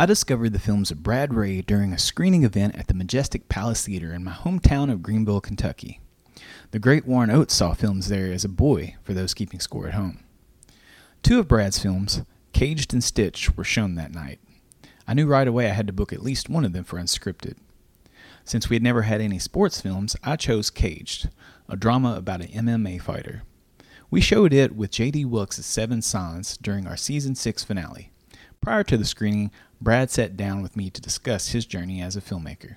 I discovered the films of Brad Rea during a screening event at the Majestic Palace Theater in my hometown of Greenville, Kentucky. The great Warren Oates saw films there as a boy, for those keeping score at home. Two of Brad's films, Caged and Stitched, were shown that night. I knew right away I had to book at least one of them for unscripted. Since we had never had any sports films, I chose Caged, a drama about an MMA fighter. We showed it with J.D. Wilkes' Seven Silence during our season 6 finale. Prior to the screening, Brad sat down with me to discuss his journey as a filmmaker.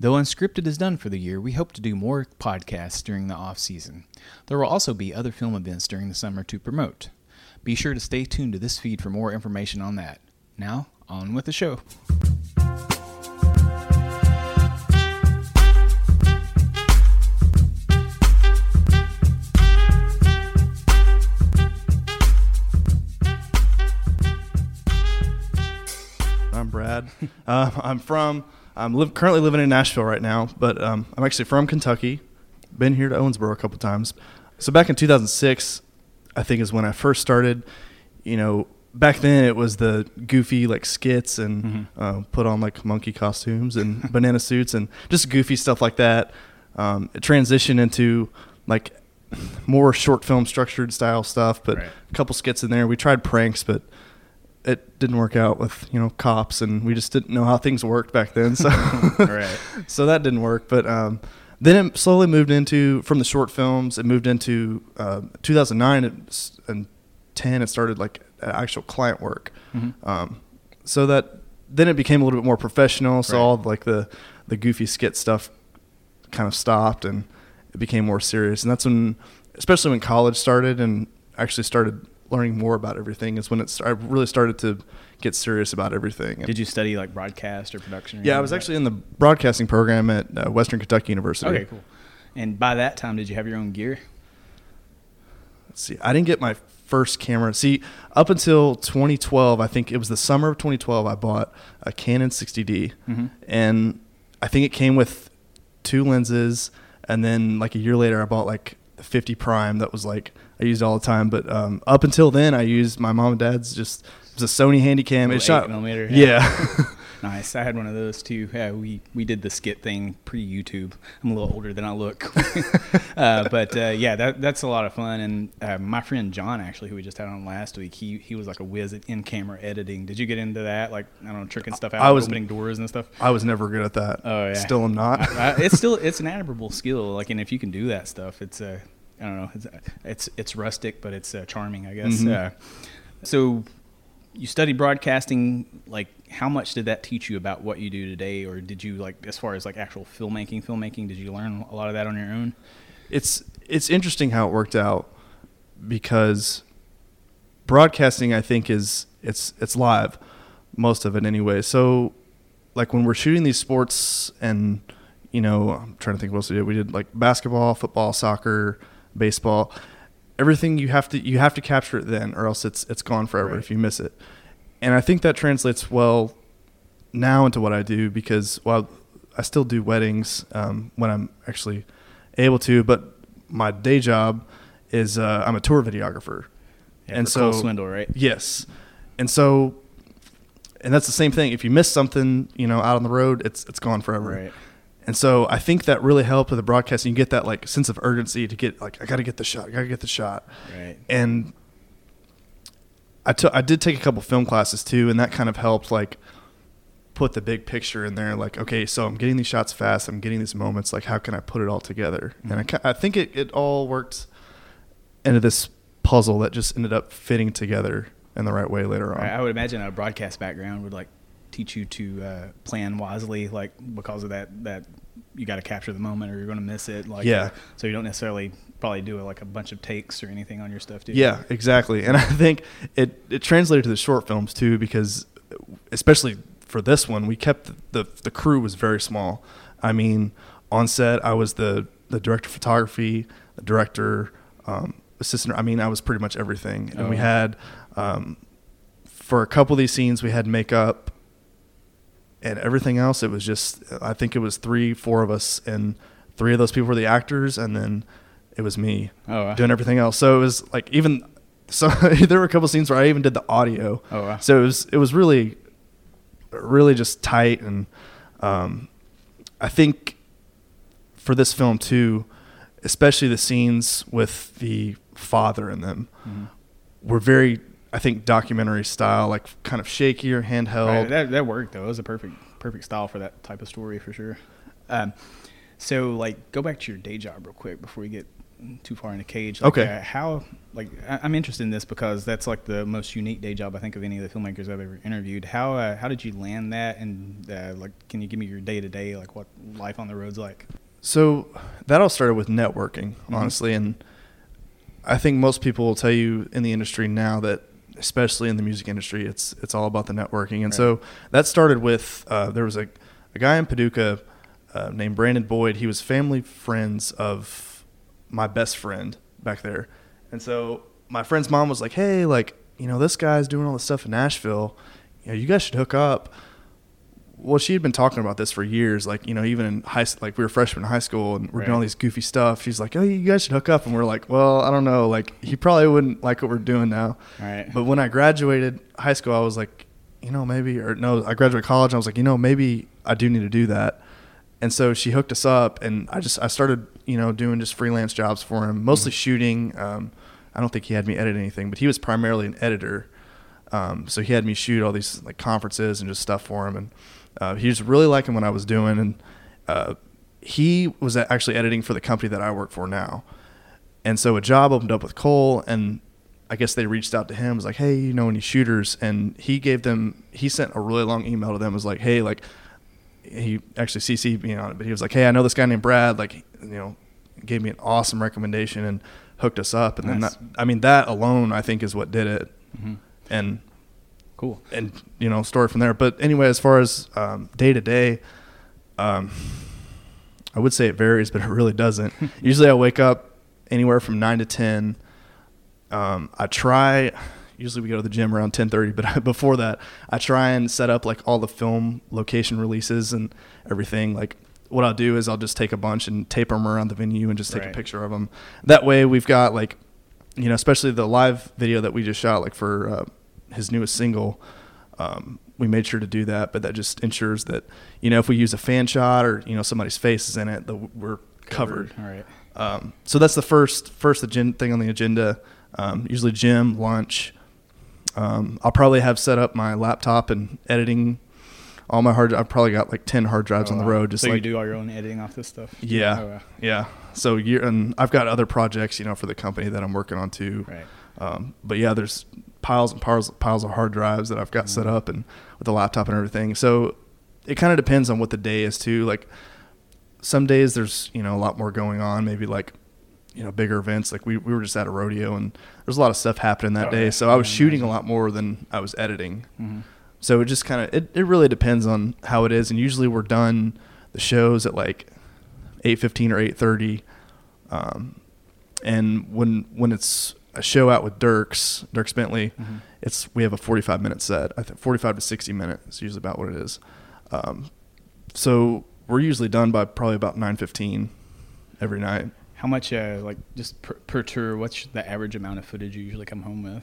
Though Unscripted is done for the year, we hope to do more podcasts during the off season. There will also be other film events during the summer to promote. Be sure to stay tuned to this feed for more information on that. Now, on with the show. I'm Brad. Uh, I'm from. I'm live, currently living in Nashville right now, but um, I'm actually from Kentucky. Been here to Owensboro a couple times. So back in 2006, I think is when I first started. You know, back then it was the goofy like skits and Mhm. uh, put on like monkey costumes and banana suits and just goofy stuff like that. Um, it transitioned into like more short film structured style stuff, but Right. a couple skits in there. We tried pranks, but it didn't work out with you know cops, and we just didn't know how things worked back then. So Right. so that didn't work. But um, then it slowly moved into from the short films. It moved into uh, 2009 it- and 10. It started like actual client work. Mhm. Um, so that then it became a little bit more professional. So Right. all like the the goofy skit stuff kind of stopped, and it became more serious. And that's when, especially when college started, and actually started learning more about everything, is when it's I really started to get serious about everything. Did you study like broadcast or production? Or yeah, I was like actually in the broadcasting program at uh, Western Kentucky University. Okay, cool. And by that time, did you have your own gear? Let's see, I didn't get my first camera. See, up until 2012, I think it was the summer of 2012, I bought a Canon 60D, Mhm. and I think it came with two lenses. And then like a year later, I bought like the 50 prime that was like I used all the time. But um, up until then, I used my mom and dad's just it was a Sony Handycam. It shot millimeter, Yeah. yeah. Nice. I had one of those too. Yeah, we we did the skit thing pre YouTube. I'm a little older than I look, uh, but uh, yeah, that that's a lot of fun. And uh, my friend John, actually, who we just had on last week, he he was like a whiz at in camera editing. Did you get into that? Like I don't know, tricking stuff out, I was- opening doors and stuff. I was never good at that. Oh yeah, Still am not. I, I, it's still it's an admirable skill. Like, and if you can do that stuff, it's uh, I don't know, it's it's, it's rustic, but it's uh, charming, I guess. Mhm. Uh, so, you studied broadcasting. Like, how much did that teach you about what you do today, or did you like as far as like actual filmmaking? Filmmaking, did you learn a lot of that on your own? it's it's interesting how it worked out because broadcasting I think is it's it's live most of it anyway. So like when we're shooting these sports and you know I'm trying to think what else we did. We did like basketball, football, soccer, baseball. Everything you have to you have to capture it then or else it's it's gone forever Right. if you miss it. And I think that translates well now into what I do because while I still do weddings um, when I'm actually able to, but my day job is uh, I'm a tour videographer. Yeah, and so Cole Swindle, right? Yes, and so, and that's the same thing. If you miss something, you know, out on the road, it's it's gone forever. Right. And so I think that really helped with the broadcasting. You get that like sense of urgency to get like I got to get the shot, I got to get the shot. Right. And I took I did take a couple film classes too, and that kind of helped like put the big picture in there. Like, okay, so I'm getting these shots fast. I'm getting these moments. Like, how can I put it all together? And I, I think it, it all worked into this puzzle that just ended up fitting together in the right way later on. I would imagine a broadcast background would like teach you to uh, plan wisely, like because of that that you got to capture the moment or you're going to miss it. Like, Yeah. uh, so you don't necessarily probably do like a bunch of takes or anything on your stuff, do you? Yeah, exactly. And I think it, it translated to the short films too, because especially for this one, we kept the, the, the crew was very small. I mean, on set, I was the, the director of photography, the director, um, assistant. I mean, I was pretty much everything. And we Oh. had, um, for a couple of these scenes, we had makeup and everything else. It was just, I think it was three, four of us, and three of those people were the actors, and then it was me Oh, wow. doing everything else. So it was like even so there were a couple scenes where I even did the audio. Oh, wow. So it was it was really, really just tight, and um, I think for this film too, especially the scenes with the father in them, Mm-hmm. were very I think documentary style, like kind of shakier, handheld. Right, that that worked though. It was a perfect perfect style for that type of story for sure. Um, so like, go back to your day job real quick before we get too far into Cage. Like, Okay. Uh, how like I, I'm interested in this because that's like the most unique day job I think of any of the filmmakers I've ever interviewed. How uh, how did you land that? And uh, like, can you give me your day to day like what life on the road's like? So that all started with networking, Mm-hmm. honestly, and I think most people will tell you in the industry now that, especially in the music industry, it's it's all about the networking. And Right. so that started with uh, there was a a guy in Paducah uh, named Brandon Boyd. He was family friends of my best friend back there, and so my friend's mom was like, "Hey, like you know, this guy's doing all this stuff in Nashville. You know, you guys should hook up." Well, she had been talking about this for years. Like, you know, even in high, like we were freshmen in high school and we're doing all these goofy stuff. She's like, "Oh, you guys should hook up," and we're like, "Well, I don't know. Like, he probably wouldn't like what we're doing now." Right. But when I graduated high school, I was like, you know, maybe or no, I graduated college. And I was like, you know, maybe I do need to do that. And so she hooked us up, and I just I started, you know, doing just freelance jobs for him, mostly shooting. Um, I don't think he had me edit anything, but he was primarily an editor. Um, so he had me shoot all these like conferences and just stuff for him, and uh, he was really liking what I was doing. And uh, he was actually editing for the company that I work for now. And so a job opened up with Cole, and I guess they reached out to him, was like, "Hey, you know any shooters?" And he gave them, he sent a really long email to them, was like, "Hey, like." He actually CC'd me on it, but he was like, "Hey, I know this guy named Brad. Like, you know, gave me an awesome recommendation and hooked us up." And then that, I mean, that alone, I think, is what did it. Mhm. And Cool. and you know story from there. But anyway as far as um, day to day um, i would say it varies but it really doesn't. Usually i wake up anywhere from 9 to 10 um, i try usually we go to the gym around 10.30 but before that i try and set up like all the film location releases and everything. Like what i'll do is i'll just take a bunch and tape them around the venue and just take Right. a picture of them that way we've got like you know especially the live video that we just shot like for uh, his newest single um, we made sure to do that but that just ensures that you know if we use a fan shot or you know somebody's face is in it that we're covered, All right. um, so that's the first first agen- thing on the agenda. Um, usually gym, lunch. Um, I'll probably have set up my laptop and editing all my hard. I've probably got like ten hard drives Oh, on the road. Just so like you do all your own editing off this stuff. yeah, Oh, wow. yeah. So you and I've got other projects, you know, for the company that I'm working on too. Right. Um, but yeah, there's piles and piles piles of hard drives that I've got set Mhm. up and with the laptop and everything. So it kind of depends on what the day is too. Like some days there's you know a lot more going on. Maybe like you know bigger events. Like we we were just at a rodeo and there's a lot of stuff happening that Oh, day. yeah. So I was shooting a lot more than I was editing. Mhm. So it just kind of it, it really depends on how it is, and usually we're done the shows at like eight fifteen or eight thirty, um, and when when it's a show out with Dierks Dierks Bentley, Mhm. it's we have a forty five minute set. I think forty five to sixty minutes is usually about what it is. Um, so we're usually done by probably about nine fifteen every night. How much, uh, like, just per, per tour? What's the average amount of footage you usually come home with?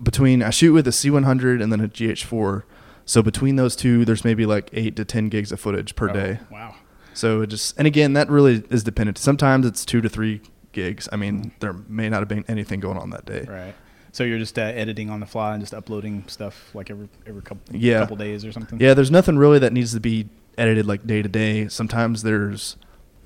between I shoot with a C100 and then a GH4. So between those two, there's maybe like eight to ten gigs of footage per Oh, day. Wow. So it just and again that really is dependent. Sometimes it's two to three gigs. I mean, there may not have been anything going on that day. Right. So you're just uh, editing on the fly and just uploading stuff like every every couple Yeah. couple days or something. Yeah, there's nothing really that needs to be edited like day to day. Sometimes there's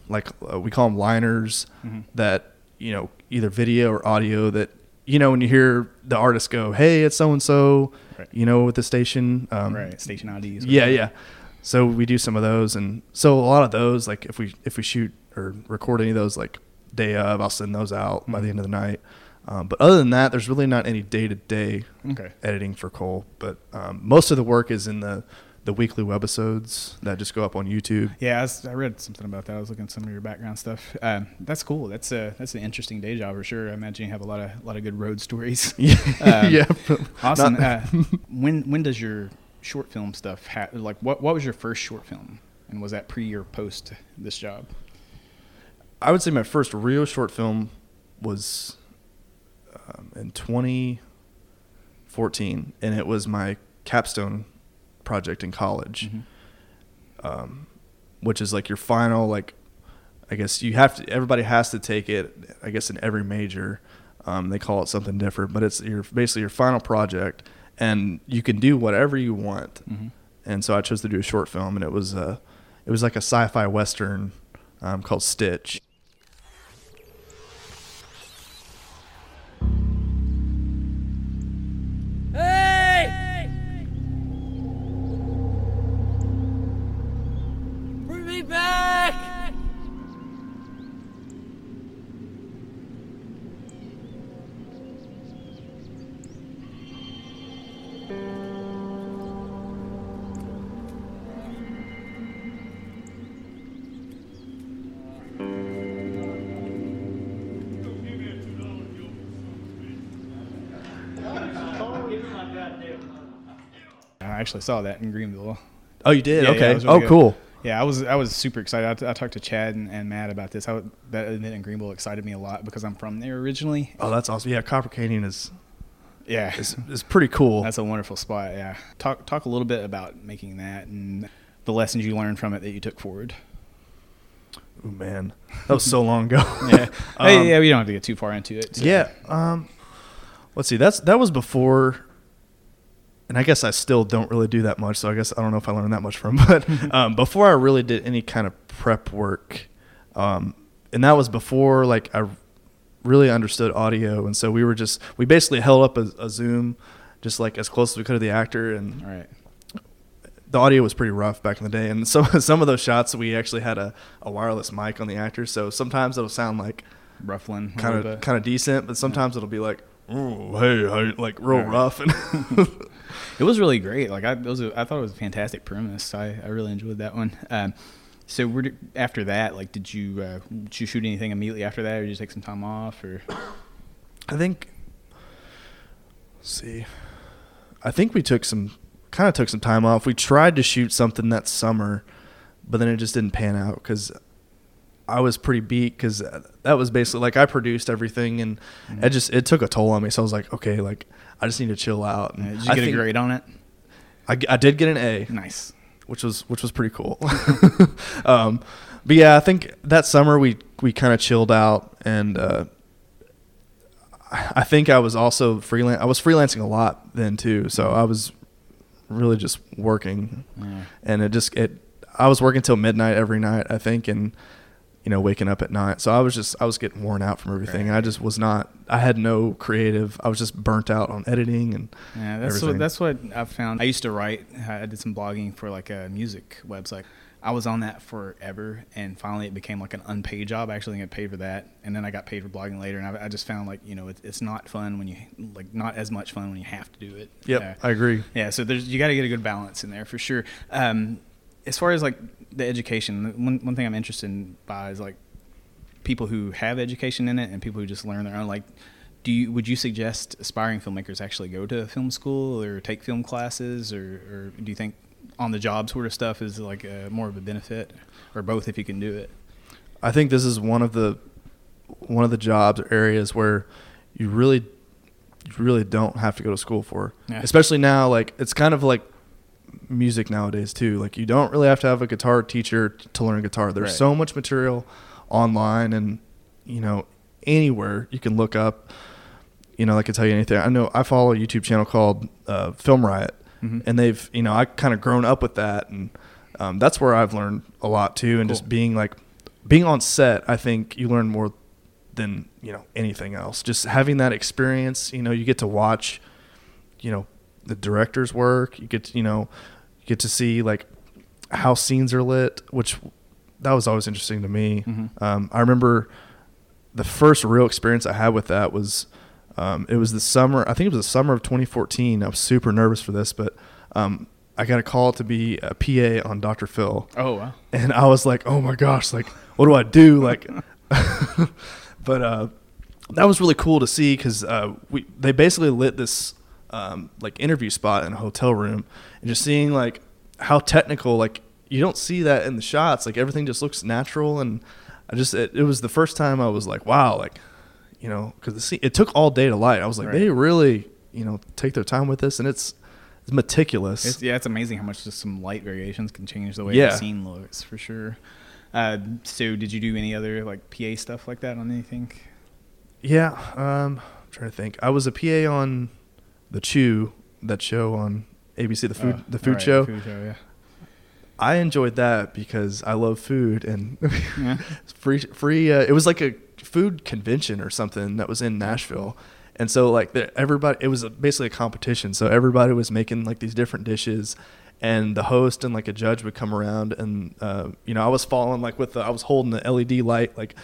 like uh, we call them liners Mhm. that you know either video or audio that you know when you hear the artist go, "Hey, it's so and so," you know, with the station. Um, right. Station IDs. Yeah, yeah. So we do some of those, and so a lot of those, like if we if we shoot or record any of those, like day of, I'll send those out by the end of the night. Um, but other than that, there's really not any day to day editing for Cole. But um, most of the work is in the the weekly webisodes that just go up on YouTube. Yeah, I, was, I read something about that. I was looking at some of your background stuff. Um, that's cool. That's a that's an interesting day job for sure. I imagine you have a lot of a lot of good road stories. Yeah, Um, yeah. Awesome. Uh, when when does your short film stuff ha- like what what was your first short film and was that pre or post this job? I would say my first real short film was um, in 2014, and it was my capstone project in college, Mhm. um, which is like your final like. I guess you have to. Everybody has to take it. I guess in every major, um, they call it something different, but it's your basically your final project, and you can do whatever you want. Mhm. And so I chose to do a short film, and it was uh, it was like a sci-fi western um, called Stitch. Actually saw that in Greenville. Oh, you did? Yeah, yeah, okay. was really oh, good. cool. Yeah, I was I was super excited. I, t- I talked to Chad and, and Matt about this. I, would- that event in Greenville excited me a lot because I'm from there originally. Oh, that's awesome. Yeah, Copper Canyon is Yeah, it's, is pretty cool. that's a wonderful spot. Yeah, talk talk a little bit about making that and the lessons you learned from it that you took forward. Oh man, that was so long ago. Yeah, Hey, Um, yeah, we don't have to get too far into it. so- Yeah. Um, let's see. That's that was before, and I guess I still don't really do that much. So I guess I don't know if I learned that much from. But um, before I really did any kind of prep work, um, and that was before like I really understood audio, and so we were just we basically held up a, a Zoom, just like as close as we could to the actor, and right. the audio was pretty rough back in the day. And some some of those shots we actually had a, a wireless mic on the actor, so sometimes it'll sound like Ruffling. kind of kind of decent, but sometimes it'll be like, oh hey, hey," like real Right. rough. And It was really great. Like I, it was a, I thought it was a fantastic premise. I, I really enjoyed that one. Um, so where did, after that, like, did you uh, did you shoot anything immediately after that, or did you take some time off, or? I think, let's see, I think we took some kind of took some time off. We tried to shoot something that summer, but then it just didn't pan out because I was pretty beat because that was basically like I produced everything and Mm-hmm. it just it took a toll on me. So I was like, okay, like I just need to chill out. And did you I get a grade on it? I, I did get an A. Nice. which was which was pretty cool. um, but yeah, I think that summer we we kind of chilled out, and uh, I I think I was also freelance. I was freelancing a lot then too, so I was really just working, Yeah. and it just it. I was working till midnight every night, I think, and you know waking up at night. So I was just I was getting worn out from everything. I just was not. I had no creative. I was just burnt out on editing and Yeah, that's everything. what that's what I found. I used to write. I did some blogging for like a music website. I was on that forever, and finally it became like an unpaid job. I actually didn't get paid for that, and then I got paid for blogging later. And I, I just found like you know it, it's not fun when you like not as much fun when you have to do it. Yep, Yeah. I agree. Yeah, so there's you got to get a good balance in there for sure. Um, as far as like the education, one one thing I'm interested in by is like people who have education in it and people who just learn their own. Like, do you would you suggest aspiring filmmakers actually go to film school or take film classes, or, or do you think on the job sort of stuff is like a, more of a benefit, or both if you can do it? I think this is one of the one of the jobs or areas where you really you really don't have to go to school for. Yeah. Especially now like it's kind of like music nowadays too. Like you don't really have to have a guitar teacher to learn guitar. There's Right. so much material online and you know anywhere you can look up you know, I can tell you anything. I know I follow a YouTube channel called uh, Film Riot, Mhm. and they've, you know, I kind of grown up with that, and um, that's where I've learned a lot too. And just being like, being on set, I think you learn more than you know anything else. Just having that experience, you know, you get to watch, you know, the director's work. You get, to, you know, you get to see like how scenes are lit, which that was always interesting to me. Mhm. Um, I remember the first real experience I had with that was um, it was the summer. I think it was the summer of 2014. I was super nervous for this, but um, I got a call to be a PA on Dr. Phil, Oh wow. and I was like, "Oh my gosh! Like, what do I do?" Like, but uh, that was really cool to see because uh, we they basically lit this um, like interview spot in a hotel room, and just seeing like how technical like you don't see that in the shots. Like everything just looks natural, and I just it, it was the first time I was like, "Wow!" Like, you know, because it took all day to light. I was like, Right. they really, you know, take their time with this, and it's, it's meticulous. It's, yeah, it's amazing how much just some light variations can change the way Yeah. the scene looks for sure. Uh, so, did you do any other like PA stuff like that on anything? Yeah, um, I'm trying to think. I was a PA on the Chew, that show on ABC, the food, Oh, the food right, show. Food show, yeah. I enjoyed that because I love food and Yeah. free, free. Uh, it was like a food convention or something that was in Nashville, and so like the, everybody, it was a, basically a competition. So everybody was making like these different dishes. And the host and like a judge would come around, and uh, you know I was following like with the I was holding the LED light like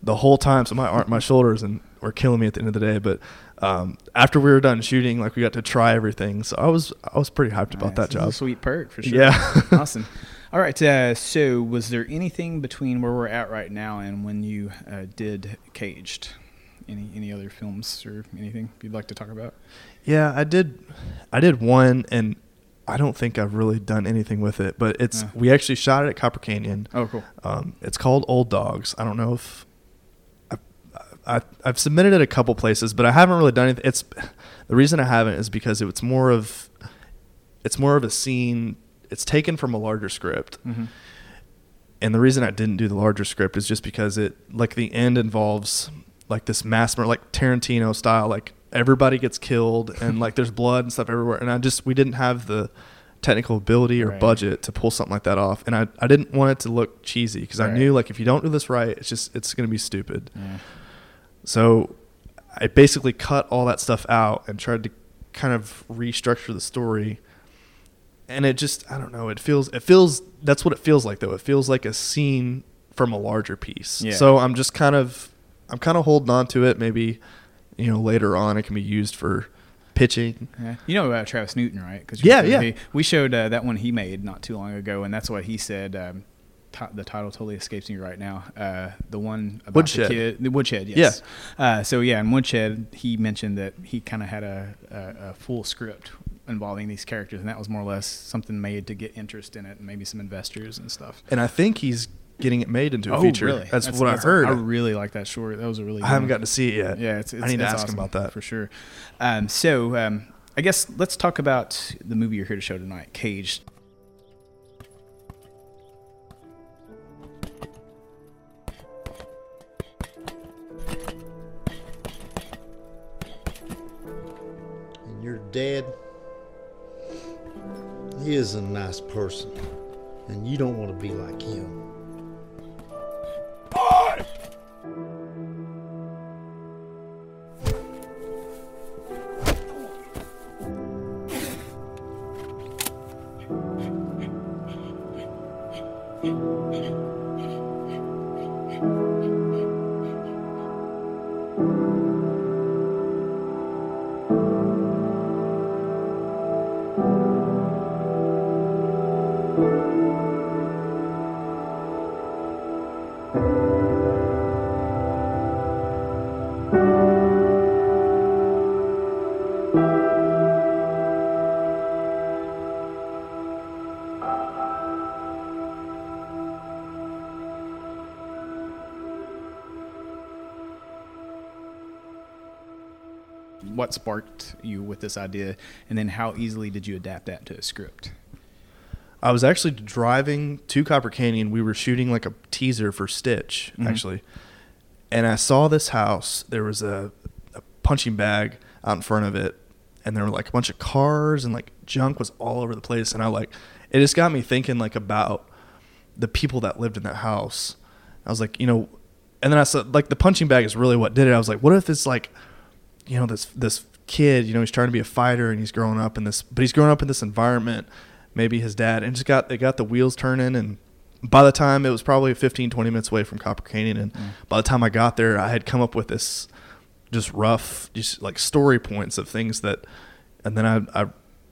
the whole time, so my arm, my shoulders and were killing me at the end of the day. But um, after we were done shooting, like we got to try everything, so I was I was pretty hyped about Nice. that job. sweet perk for sure. Yeah. awesome. All right. Uh, so, was there anything between where we're at right now and when you uh, did Caged? Any any other films or anything you'd like to talk about? Yeah, I did. I did one, and I don't think I've really done anything with it. But it's we actually shot it at Copper Canyon. Oh, cool. Um, it's called Old Dogs. I don't know if I I've submitted it a couple places, but I haven't really done anything. It's the reason I haven't is because it's more of it's more of a scene. It's taken from a larger script. hmm And the reason I didn't do the larger script is just because it like the end involves like this mass murder, like Tarantino style, like everybody gets killed and like there's blood and stuff everywhere. And I just we didn't have the technical ability or Right. budget to pull something like that off. And I I didn't want it to look cheesy because I knew like if you don't do this right, it's just it's gonna be stupid. Yeah. So I basically cut all that stuff out and tried to kind of restructure the story. And it just I don't know, it feels it feels that's what it feels like though. It feels like a scene from a larger piece. Yeah. So I'm just kind of I'm kind of holding on to it. Maybe you know later on it can be used for pitching. Yeah. You know about Travis Newton, right? Cause Yeah, we- yeah. We showed uh, that one he made not too long ago, and that's what he said. Um, ti- the title totally escapes me right now. Uh, the one about Woodshed. the kid, the Woodshed, yes. Uh, so yeah, in Woodshed, he mentioned that he kind of had a, a, a full script involving these characters, and that was more or less something made to get interest in it, and maybe some investors and stuff. And I think he's getting it made into a oh, feature. really? That's, what I heard. I really like that short. That was a really. I haven't one. gotten to see it yet. Yeah, it's, it's I need to ask him about that. for sure. Um, so um, I guess let's talk about the movie you're here to show tonight, Caged. Dad, he is a nice person, and you don't want to be like him. What sparked you with this idea, and then how easily did you adapt that to a script? I was actually driving to Copper Canyon. We were shooting like a teaser for Stitch, Mhm. actually. And I saw this house. There was a, a punching bag out in front of it, and there were like a bunch of cars and like junk was all over the place. And I like, it just got me thinking like about the people that lived in that house. I was like, you know, and then I said like the punching bag is really what did it. I was like, what if it's like, you know, this this kid, you know, he's trying to be a fighter and he's growing up in this, but he's growing up in this environment. Maybe his dad and just got they got the wheels turning and by the time it was probably 15 20 minutes away from Copper Canyon and by the time I got there I had come up with this just rough just like story points of things that and then I I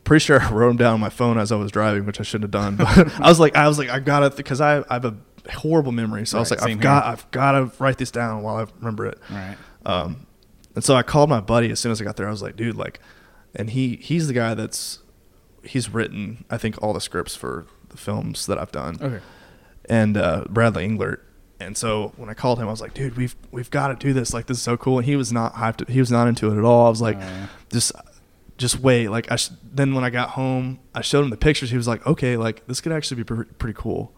pretty sure I wrote them down on my phone as I was driving which I shouldn't have done but I was like I was like I got it because I, I have a horrible memory so I was like I've got. I've got to write this down while I remember it right. um, and so I called my buddy as soon as I got there. I was like, dude, like, and he he's the guy that's he's written I think all the scripts for the films that I've done. Okay. And uh, Bradley Englert, And so when I called him, I was like, "Dude, we've we've got to do this. Like, this is so cool." And he was not hyped. He was not into it at all. I was like, yeah. "Just, just wait." Like, I sh- then when I got home, I showed him the pictures. He was like, "Okay, like this could actually be pre- pretty cool."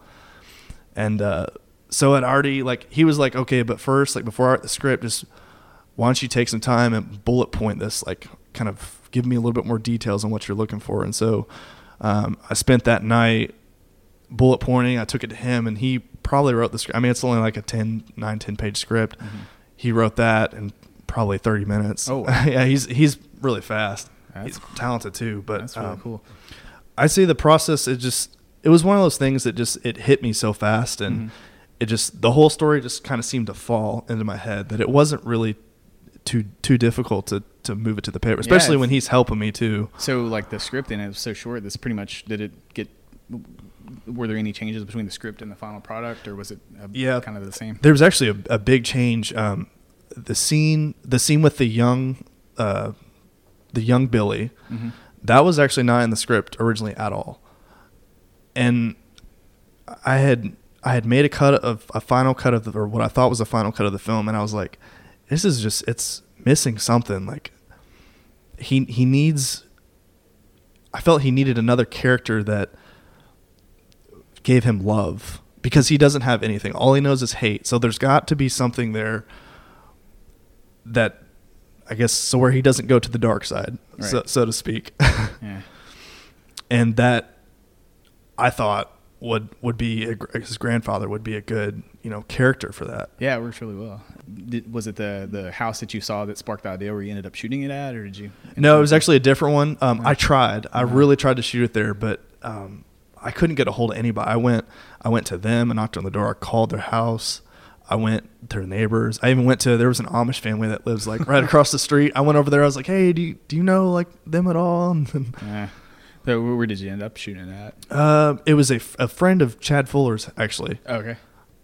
And uh, so it already like he was like, "Okay, but first, like before I write the script, just why don't you take some time and bullet point this, like kind of give me a little bit more details on what you're looking for." And so um, I spent that night bullet pointing. I took it to him, and he probably wrote the script. I mean, it's only like a 10, 9, 10 page script. He wrote that in probably 30 minutes. Oh, wow. yeah, he's he's really fast. That's- he's talented too, but That's really um, cool. I see the process. It just it was one of those things that just it hit me so fast, and Mhm. it just the whole story just kind of seemed to fall into my head that it wasn't really too too difficult to to move it to the paper, especially it's- when he's helping me too. So like the script and it was so short. This pretty much did it get. Were there any changes between the script and the final product, or was it uh Yeah. kind of the same? There was actually a, a big change. Um, the scene the scene with the young uh, the young Billy Mhm. that was actually not in the script originally at all. And I had I had made a cut of a final cut of the, or what I thought was a final cut of the film, and I was like, this is just it's missing something. Like he he needs. I felt he needed another character that gave him love because he doesn't have anything. All he knows is hate. So there's got to be something there that I guess so where he doesn't go to the dark side, so, so to speak. Yeah. and that I thought would would be a, his grandfather would be a good you know character for that. Yeah, it works really well. Did, was it the the house that you saw that sparked the idea where you ended up shooting it at, or did you? No, it was actually a different one. Um, Yeah. I tried. I Uh-huh. really tried to shoot it there, but um, I couldn't get a hold of anybody. I went. I went to them and knocked on the door. I called their house. I went to their neighbors. I even went to there was an Amish family that lives like right across the street. I went over there. I was like, "Hey, do you, do you know like them at all?" And then, Yeah. So where, did you end up shooting at? uh, it was a, f- a friend of Chad Fuller's actually. Okay.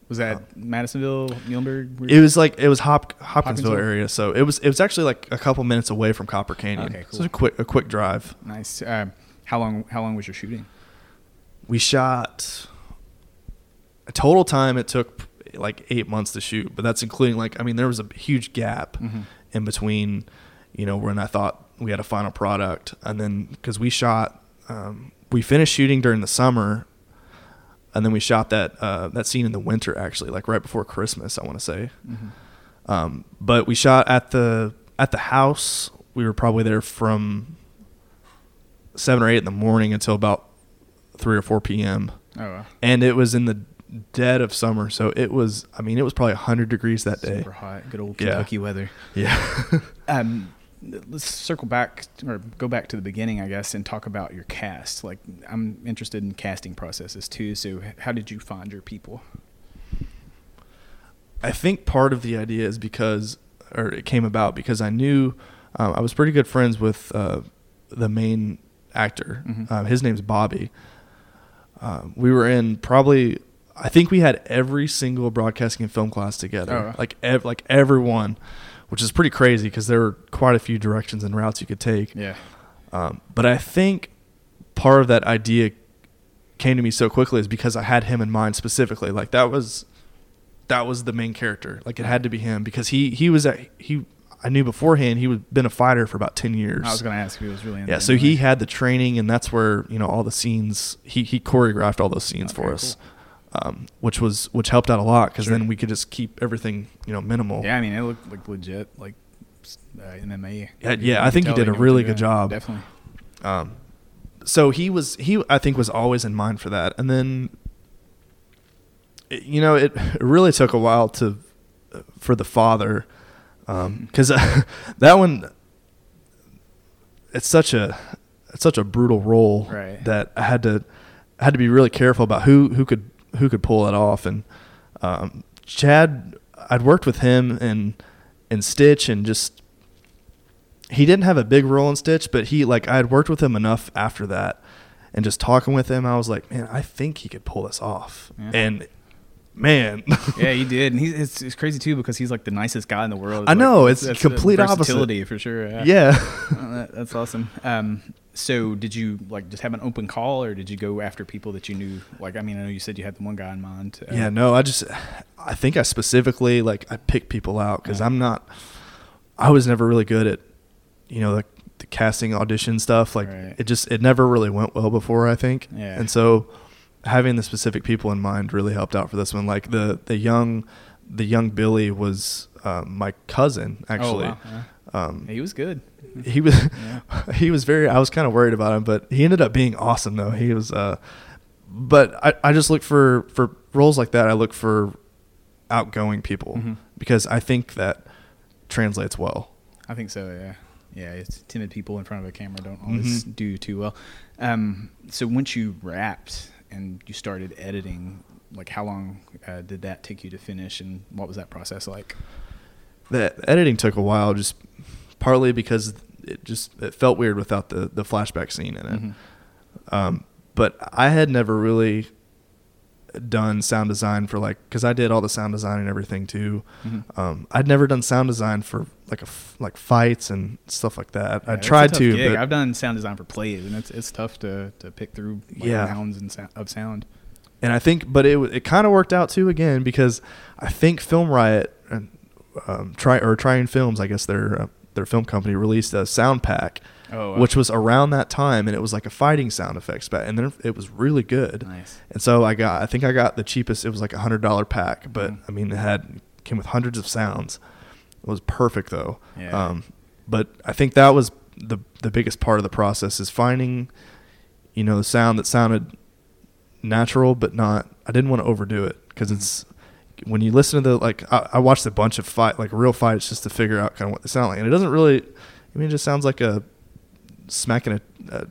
Was that Madisonville, Muhlenberg? Uh, It was like it was Hop, Hopkinsville Hopkinsville? area, so it was it was actually like a couple minutes away from Copper Canyon. Okay, So it was cool. a quick a quick drive. nice. Um, how long? How long was your shooting? We shot a total time it took like eight months to shoot, but that's including like I mean there was a huge gap Mhm. in between, you know, when I thought we had a final product, and then because we shot, um, we finished shooting during the summer, and then we shot that uh, that scene in the winter actually, like right before Christmas, I want to say. Mhm. Um, but we shot at the at the house. We were probably there from seven or eight in the morning until about three or four p.m. Oh, wow. And it was in the dead of summer, so it was. I mean, it was probably hundred degrees that day. super hot. Good old Yeah. Kentucky weather. Yeah. Um, let's circle back or go back to the beginning, I guess, and talk about your cast. Like, I'm interested in casting processes too. So, how did you find your people? I think part of the idea is because, or it came about because I knew um, I was pretty good friends with uh, the main actor. Mhm. Um, his name's Bobby. Um, we were in probably, I think we had every single broadcasting and film class together, Oh, like ev- like everyone, which is pretty crazy because there were quite a few directions and routes you could take. Yeah. Um, but I think part of that idea came to me so quickly is because I had him in mind specifically. Like that was that was the main character. Like it had to be him because he he was at, he I knew beforehand he had been a fighter for about ten years. I was going to ask if he was really yeah, so he had the training, and that's where you know all the scenes. He he choreographed all those scenes for us, um, which was which helped out a lot because Sure. then we could just keep everything you know minimal. Yeah, I mean, it looked like legit, like uh, MMA. Yeah, You- yeah, I think he did a really good job. Definitely. Um, so he was he I think was always in mind for that, and then it- you know it, it really took a while to for the father because that one it's such a it's such a brutal role Right. that I had to I had to be really careful about who who could who could pull it off and um, Chad I'd worked with him and and Stitch and just he didn't have a big role in Stitch, but he like I had worked with him enough after that, and just talking with him, I was like, man, I think he could pull this off. Yeah. And man, yeah, he did, and he's it's, it's crazy too because he's like the nicest guy in the world. I Like, know, it's that's complete the opposite. for sure. Yeah, yeah, Oh, that, that's awesome. Um, So did you like just have an open call, or did you go after people that you knew? Like, I mean, I know you said you had the one guy in mind. uh, Yeah, no, I just, I think I specifically like I pick people out because Yeah. I'm not, I was never really good at, you know, the, the casting audition stuff. Like Right. it just, it never really went well before. I think, Yeah. and so having the specific people in mind really helped out for this one. Like the the young, the young Billy was uh, my cousin actually. Oh, wow. Yeah. Um, He was good. he was Yeah. he was very i was kind of worried about him but he ended up being awesome though he was uh but i i just look for for roles like that i look for outgoing people Mhm. because i think that translates well I think so. Yeah, yeah. It's timid people in front of a camera don't always Mhm. do too well. Um, so once you wrapped and you started editing, like how long uh, did that take you to finish, and what was that process like? The editing took a while just partly because it just it felt weird without the the flashback scene in it Mhm. Um, but I had never really done sound design for like because I did all the sound design and everything too. Mhm. Um, I'd never done sound design for like a f- like fights and stuff like that. Yeah, I tried to, but I've done sound design for plays, and it's it's tough to, to pick through like, Yeah. rounds and sound, of sound. and I think, but it it kind of worked out too again because I think Film Riot um, try or Triune Films, I guess their uh, their film company released a sound pack, Oh, which was around that time, and it was like a fighting sound effects pack, and then it was really good. nice. And so I got, I think I got the cheapest. It was like a hundred dollar pack, but Mhm. I mean, it had came with hundreds of sounds. It was perfect though. Yeah. Um, but I think that was the the biggest part of the process is finding, you know, the sound that sounded natural, but not. I didn't want to overdo it because Mhm. it's when you listen to the like. I, I watched a bunch of fight like real fights just to figure out kind of what they sound like, and it doesn't really. I mean, it just sounds like a smacking a, a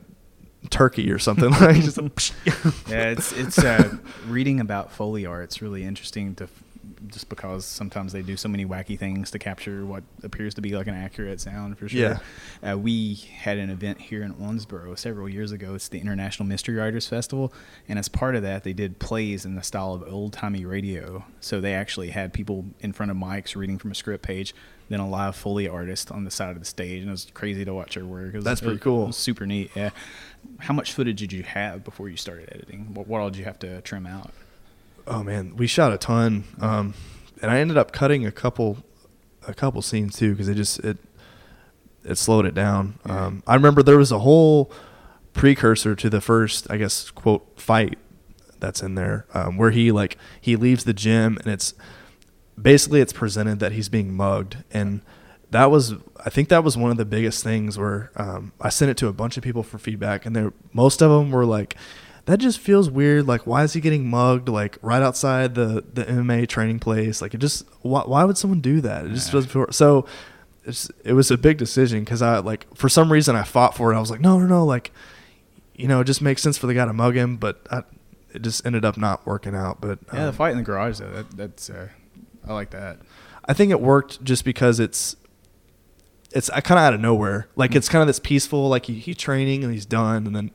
turkey or something like yeah, it's it's uh, reading about foley. It's really interesting to just because sometimes they do so many wacky things to capture what appears to be like an accurate sound for sure. Yeah. Uh, we had an event here in Owensboro several years ago. It's the International Mystery Writers Festival, and as part of that, they did plays in the style of old timey radio. So they actually had people in front of mics reading from a script page, then a live foley artist on the side of the stage, and it was crazy to watch her work. That's pretty cool. super neat. Yeah. How much footage did you have before you started editing? What, what all did you have to trim out? Oh man, we shot a ton, um, and I ended up cutting a couple, a couple scenes too because it just it it slowed it down. Yeah. Um, I remember there was a whole precursor to the first, I guess, quote fight that's in there um, where he like he leaves the gym and it's basically it's presented that he's being mugged and that was I think that was one of the biggest things where um, I sent it to a bunch of people for feedback and they most of them were like that just feels weird like why is he getting mugged like right outside the the MMA training place like it just why, why would someone do that it just doesn't feel so it's, it was a big decision because I like for some reason I fought for it I was like no no no like you know it just makes sense for the guy to mug him but I, it just ended up not working out but Yeah, the um, fight in the garage though. That, that's uh, I like that. I think it worked just because it's it's kind of out of nowhere. Like it's kind of this peaceful, like he, he's training and he's done, and then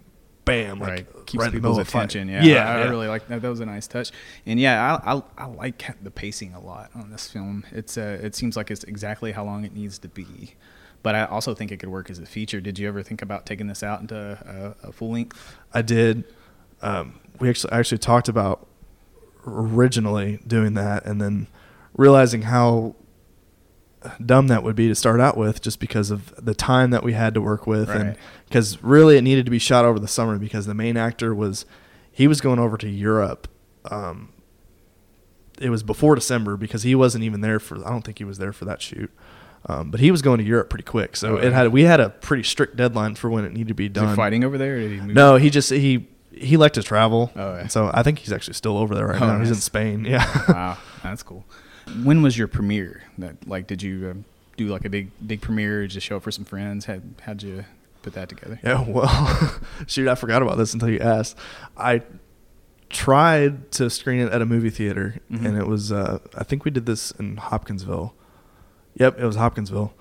bam, like right, keeps right people's middle of a fight. attention. Yeah, yeah, I, I yeah. really like that. That was a nice touch. And yeah, I, I, I like the pacing a lot on this film. It's uh, it seems like it's exactly how long it needs to be. But I also think it could work as a feature. Did you ever think about taking this out into a, a full length? I did. Um, we actually actually talked about originally doing that, and then realizing how dumb that would be to start out with, just because of the time that we had to work with, and because really it needed to be shot over the summer because the main actor was he was going over to Europe. Um, it was before December because he wasn't even there for. I don't think he was there for that shoot. Um, but he was going to Europe pretty quick, so Oh, it had we had a pretty strict deadline for when it needed to be done. he fighting over there? Or did he move No, he just he he liked to travel. Oh, yeah. So I think he's actually still over there right Oh, now. He's in. Spain. Yeah. wow, that's cool. When was your premiere? That like, did you um, do like a big big premiere? Just show up for some friends? How how'd you put that together? yeah. Well, shoot, I forgot about this until you asked. I tried to screen it at a movie theater, Mhm. and it was uh, I think we did this in Hopkinsville. Yep, it was Hopkinsville.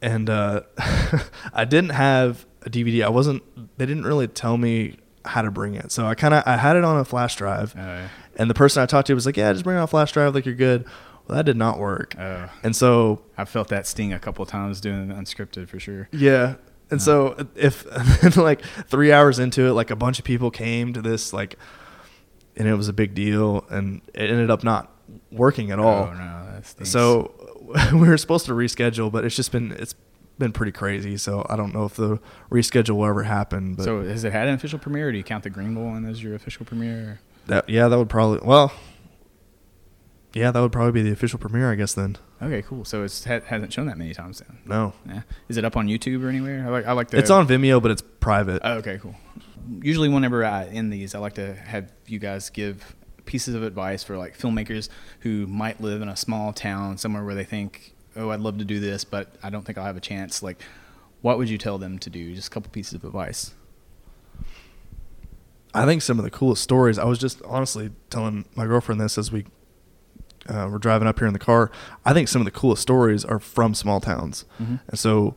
And uh, I didn't have a DVD. I wasn't. They didn't really tell me how to bring it, so I kind of I had it on a flash drive. Uh, And the person I talked to was like, "Yeah, just bring it on a flash drive, like you're good." Well, that did not work. uh, And so, I felt that sting a couple times doing unscripted for sure. yeah. And so if like three hours into it, like a bunch of people came to this like, and it was a big deal, and it ended up not working at all. Oh no, that. So we were supposed to reschedule, but it's just been it's been pretty crazy. So I don't know if the reschedule will ever happen. But so has it had an official premiere? Or do you count the Greenville one as your official premiere? that yeah, that would probably well, yeah, that would probably be the official premiere, I guess. Then Okay, cool. So it ha- hasn't shown that many times then. no, Yeah. Is it up on YouTube or anywhere? I like. I like to. it's on Vimeo, but it's private. Oh, okay, cool. Usually, whenever I end these, I like to have you guys give pieces of advice for like filmmakers who might live in a small town somewhere where they think, "Oh, I'd love to do this, but I don't think I'll have a chance." Like, what would you tell them to do? Just a couple pieces of advice. I think some of the coolest stories. I was just honestly telling my girlfriend this as we uh, were driving up here in the car. I think some of the coolest stories are from small towns, Mhm. and so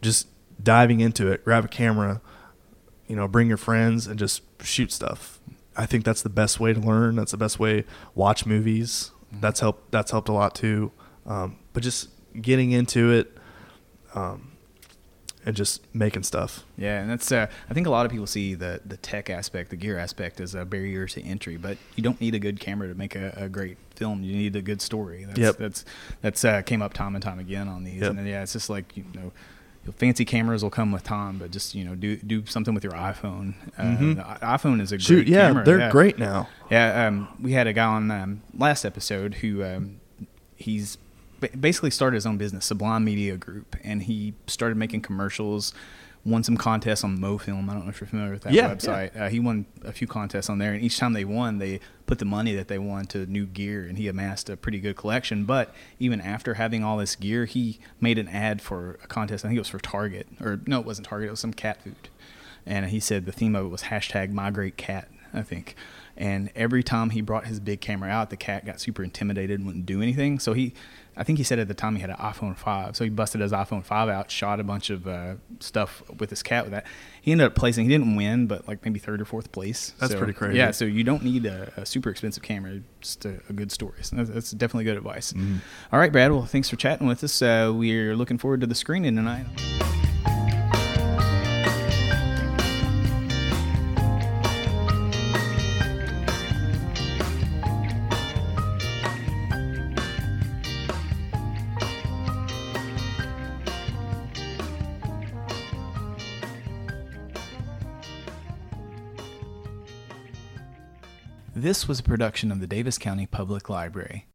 just diving into it, grab a camera, you know, bring your friends and just shoot stuff. I think that's the best way to learn. That's the best way. Watch movies. That's helped. That's helped a lot too. Um, but just getting into it, um, and just making stuff. Yeah, and that's. Uh, I think a lot of people see the the tech aspect, the gear aspect, as a barrier to entry. But you don't need a good camera to make a, a great film. You need a good story. That's, Yep. That's that's uh, came up time and time again on these. Yep. And then, yeah, it's just like you know. Fancy cameras will come with time, but just you know, do do something with your iPhone. Uh, Mhm. The iPhone is a Shoot, great yeah, camera. they're great now. Yeah, um, we had a guy on um, last episode who um, he's basically started his own business, Sublime Media Group, and he started making commercials. Won some contests on MoFilm. I don't know if you're familiar with that Yeah, website. Uh, he won a few contests on there, and each time they won, they put the money that they won to new gear, and he amassed a pretty good collection. But even after having all this gear, he made an ad for a contest. I think it was for Target, or no, it wasn't Target. It was some cat food and he said the theme of it was hashtag migrate cat i think and every time he brought his big camera out the cat got super intimidated and wouldn't do anything so he i think he said at the time he had an iphone 5 so he busted his iphone 5 out shot a bunch of uh, stuff with his cat with that. He ended up placing he didn't win but like maybe third or fourth place. That's So, pretty crazy. yeah so you don't need a, a super expensive camera just a, a good story. So that's, that's definitely good advice. Mm-hmm. All right brad well thanks for chatting with us. Uh, we're looking forward to the screening tonight This was a production of the Davis County Public Library.